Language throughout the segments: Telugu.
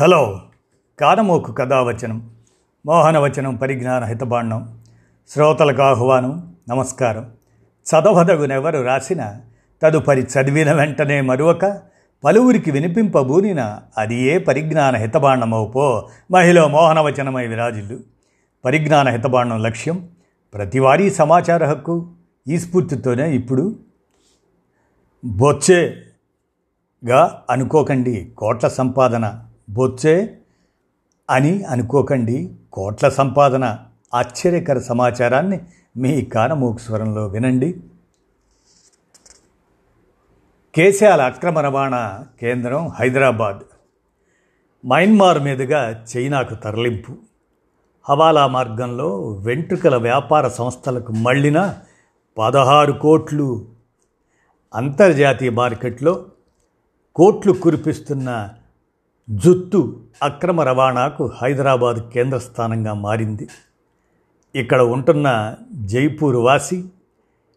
హలో కానమోకు కథావచనం మోహనవచనం పరిజ్ఞాన హితబాండం శ్రోతలకు ఆహ్వానం నమస్కారం. చదవదగునెవరు రాసిన తదుపరి చదివిన వెంటనే మరొక పలువురికి వినిపింపబూనిన అది ఏ పరిజ్ఞాన హితబాండమవుపో మహిళ మోహనవచనమై విరాజిల్లు. పరిజ్ఞాన హితబాండం లక్ష్యం ప్రతివారీ సమాచార హక్కు ఈ స్ఫూర్తితోనే ఇప్పుడు. బొచ్చేగా అనుకోకండి కోట్ల సంపాదన బొచ్చే అని అనుకోకండి. కోట్ల సంపాదన ఆశ్చర్యకర సమాచారాన్ని మీ కానమూకు స్వరంలో వినండి. కేశాల అక్రమ రవాణా కేంద్రం హైదరాబాద్. మయన్మార్ మీదుగా చైనాకు తరలింపు. హవాలా మార్గంలో వెంట్రుకల వ్యాపార సంస్థలకు మళ్ళిన పదహారు కోట్లు. అంతర్జాతీయ మార్కెట్లో కోట్లు కురిపిస్తున్న జుత్తు అక్రమ రవాణాకు హైదరాబాద్ కేంద్ర స్థానంగా మారింది. ఇక్కడ ఉంటున్న జైపూర్ వాసి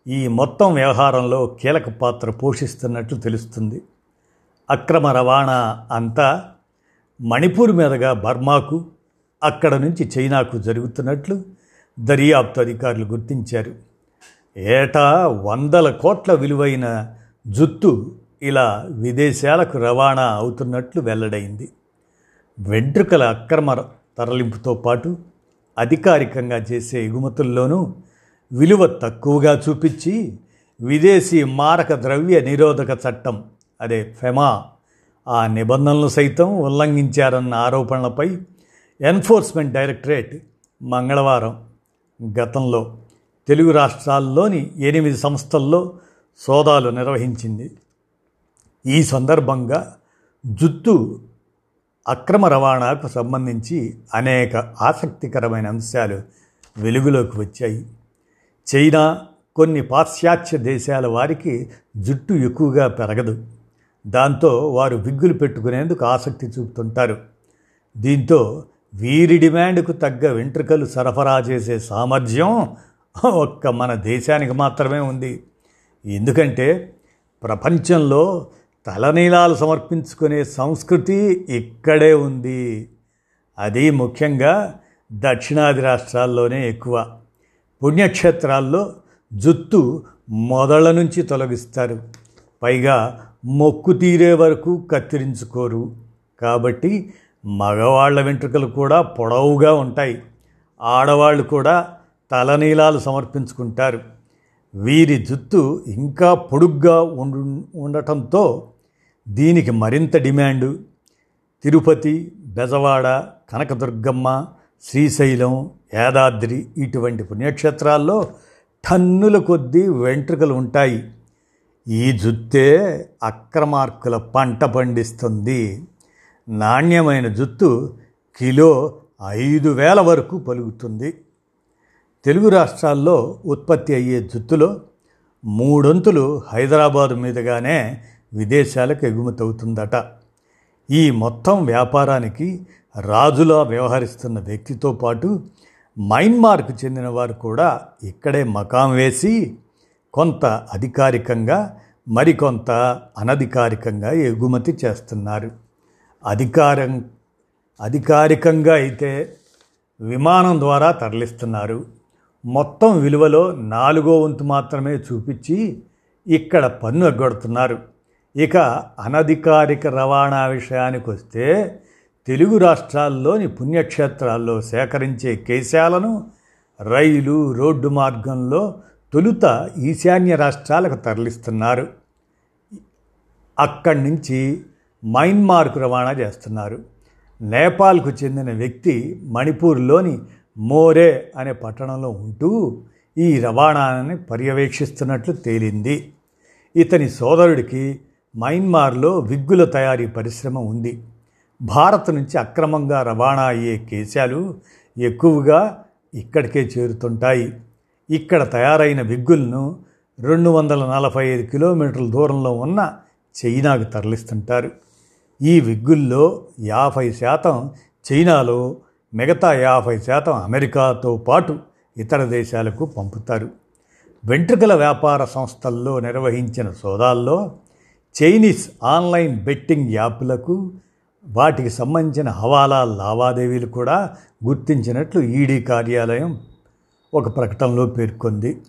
ఈ మొత్తం వ్యవహారంలో కీలక పాత్ర పోషిస్తున్నట్లు తెలుస్తుంది. అక్రమ రవాణా అంతా మణిపూర్ మీదుగా బర్మాకు అక్కడ నుంచి చైనాకు జరుగుతున్నట్లు దర్యాప్తు అధికారులు గుర్తించారు. ఏటా వందల కోట్ల విలువైన జుత్తు ఇలా విదేశాలకు రవాణా అవుతున్నట్లు వెల్లడైంది. వెంట్రుకల అక్రమ తరలింపుతో పాటు అధికారికంగా చేసే ఎగుమతుల్లోనూ విలువ తక్కువగా చూపించి విదేశీ మారక ద్రవ్య నిరోధక చట్టం అదే ఫెమా ఆ నిబంధనలు సైతం ఉల్లంఘించారన్న ఆరోపణలపై ఎన్ఫోర్స్మెంట్ డైరెక్టరేట్ మంగళవారం గతంలో తెలుగు రాష్ట్రాల్లోని ఎనిమిది సంస్థల్లో సోదాలు నిర్వహించింది. ఈ సందర్భంగా జుత్తు అక్రమ రవాణాకు సంబంధించి అనేక ఆసక్తికరమైన అంశాలు వెలుగులోకి వచ్చాయి. చైనా కొన్ని పాశ్చాత్య దేశాల వారికి జుట్టు ఎక్కువగా పెరగదు. దాంతో వారు విగ్గులు పెట్టుకునేందుకు ఆసక్తి చూపుతుంటారు. దీంతో వీరి డిమాండ్కు తగ్గ వెంట్రుకలు సరఫరా చేసే సామర్థ్యం ఒక్క మన దేశానికి మాత్రమే ఉంది. ఎందుకంటే ప్రపంచంలో తలనీలాలు సమర్పించుకునే సంస్కృతి ఇక్కడే ఉంది. అది ముఖ్యంగా దక్షిణాది రాష్ట్రాల్లోనే ఎక్కువ. పుణ్యక్షేత్రాల్లో జుత్తు మొదళ్ళ నుంచి తొలగిస్తారు. పైగా మొక్కు తీరే వరకు కత్తిరించుకోరు. కాబట్టి మగవాళ్ళ వెంట్రుకలు కూడా పొడవుగా ఉంటాయి. ఆడవాళ్ళు కూడా తలనీలాలు సమర్పించుకుంటారు. వీరి జుత్తు ఇంకా పొడుగ్గా ఉండు ఉండటంతో దీనికి మరింత డిమాండు. తిరుపతి బెజవాడ కనకదుర్గమ్మ శ్రీశైలం యాదాద్రి ఇటువంటి పుణ్యక్షేత్రాల్లో టన్నుల కొద్దీ వెంట్రుకలు ఉంటాయి. ఈ జుత్తే అక్రమార్కుల పంట పండిస్తుంది. నాణ్యమైన జుత్తు కిలో ఐదు వేల వరకు పలుకుతుంది. తెలుగు రాష్ట్రాల్లో ఉత్పత్తి అయ్యే జుత్తులో మూడొంతులు హైదరాబాదు మీదుగానే విదేశాలకు ఎగుమతవుతుందట. ఈ మొత్తం వ్యాపారానికి రాజులా వ్యవహరిస్తున్న వ్యక్తితో పాటు మైన్మార్కు చెందిన వారు కూడా ఇక్కడే మకాం వేసి కొంత అధికారికంగా మరికొంత అనధికారికంగా ఎగుమతి చేస్తున్నారు. అధికారం అధికారికంగా అయితే విమానం ద్వారా తరలిస్తున్నారు. మొత్తం విలువలో నాలుగో వంతు మాత్రమే చూపించి ఇక్కడ పన్ను ఎగ్గొడుతున్నారు. ఇక అనధికారిక రవాణా విషయానికి వస్తే తెలుగు రాష్ట్రాల్లోని పుణ్యక్షేత్రాల్లో సేకరించే కేశాలను రైలు రోడ్డు మార్గంలో తొలుత ఈశాన్య రాష్ట్రాలకు తరలిస్తున్నారు. అక్కడి నుంచి మైన్మార్కు రవాణా చేస్తున్నారు. నేపాల్కు చెందిన వ్యక్తి మణిపూర్లోని మోరే అనే పట్టణంలో ఉంటూ ఈ రవాణాని పర్యవేక్షిస్తున్నట్లు తేలింది. ఇతని సోదరుడికి మయన్మార్లో విగ్గుల తయారీ పరిశ్రమ ఉంది. భారత్ నుంచి అక్రమంగా రవాణా అయ్యే కేశాలు ఎక్కువగా ఇక్కడికే చేరుతుంటాయి. ఇక్కడ తయారైన విగ్గులను రెండు వందల నలభై ఐదు కిలోమీటర్ల దూరంలో ఉన్న చైనాకు తరలిస్తుంటారు. ఈ విగ్గుల్లో యాభై శాతం చైనాలో మిగతా యాభై శాతం అమెరికాతో పాటు ఇతర దేశాలకు పంపుతారు. వెంట్రుకల వ్యాపార సంస్థల్లో నిర్వహించిన సోదాల్లో చైనీస్ ఆన్లైన్ బెట్టింగ్ యాప్లకు వాటికి సంబంధించిన హవాలా లావాదేవీలు కూడా గుర్తించినట్లు ఈడీ కార్యాలయం ఒక ప్రకటనలో పేర్కొంది.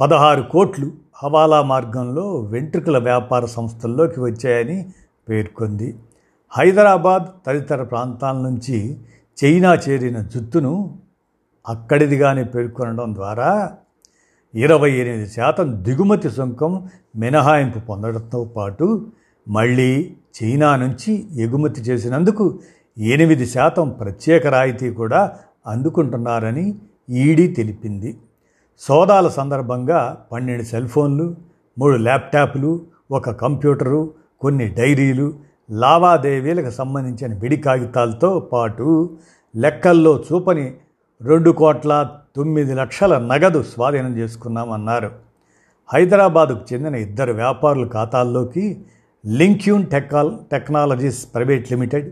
పదహారు కోట్లు హవాలా మార్గంలో వెంట్రుకల వ్యాపార సంస్థల్లోకి వచ్చాయని పేర్కొంది. హైదరాబాద్ తదితర ప్రాంతాల నుంచి చైనా చేరిన జుత్తును అక్కడిదిగానే పేర్కొనడం ద్వారా ఇరవై ఎనిమిది శాతం దిగుమతి సుంకం మినహాయింపు పొందడంతో పాటు మళ్ళీ చైనా నుంచి ఎగుమతి చేసినందుకు ఎనిమిది శాతం ప్రత్యేక రాయితీ కూడా అందుకుంటున్నారని ఈడీ తెలిపింది. సోదాల సందర్భంగా పన్నెండు సెల్ ఫోన్లు మూడు ల్యాప్టాప్లు ఒక కంప్యూటరు కొన్ని డైరీలు లావాదేవీలకు సంబంధించిన విడి కాగితాలతో పాటు లెక్కల్లో చూపని రెండు కోట్ల తొమ్మిది లక్షల నగదు స్వాధీనం చేసుకున్నామన్నారు. హైదరాబాదుకు చెందిన ఇద్దరు వ్యాపారుల ఖాతాల్లోకి Linkyun టెక్నాల్ technologies private limited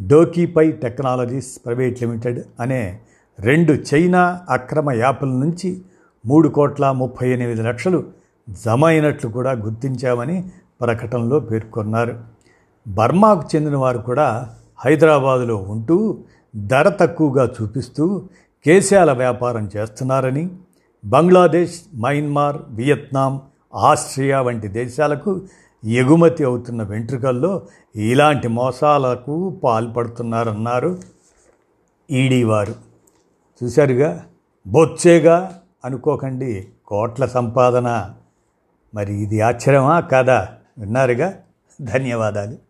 Dokypay technologies private limited అనే రెండు చైనా అక్రమ యాప్ల నుంచి మూడు కోట్ల ముప్పై ఎనిమిది లక్షలు జమ అయినట్లు కూడా గుర్తించామని ప్రకటనలో పేర్కొన్నారు. బర్మాకు చెందిన వారు కూడా హైదరాబాదులో ఉంటూ ధర తక్కువగా చూపిస్తూ కేశాల వ్యాపారం చేస్తున్నారని బంగ్లాదేశ్ మయన్మార్ వియత్నాం ఆస్ట్రియా వంటి దేశాలకు ఎగుమతి అవుతున్న వెంట్రుకల్లో ఇలాంటి మోసాలకు పాల్పడుతున్నారన్నారు ఈడీ వారు. చూశారుగా బొచ్చేగా అనుకోకండి కోట్ల సంపాదన. మరి ఇది ఆశ్చర్యమా? కాదా? విన్నారుగా? ధన్యవాదాలు.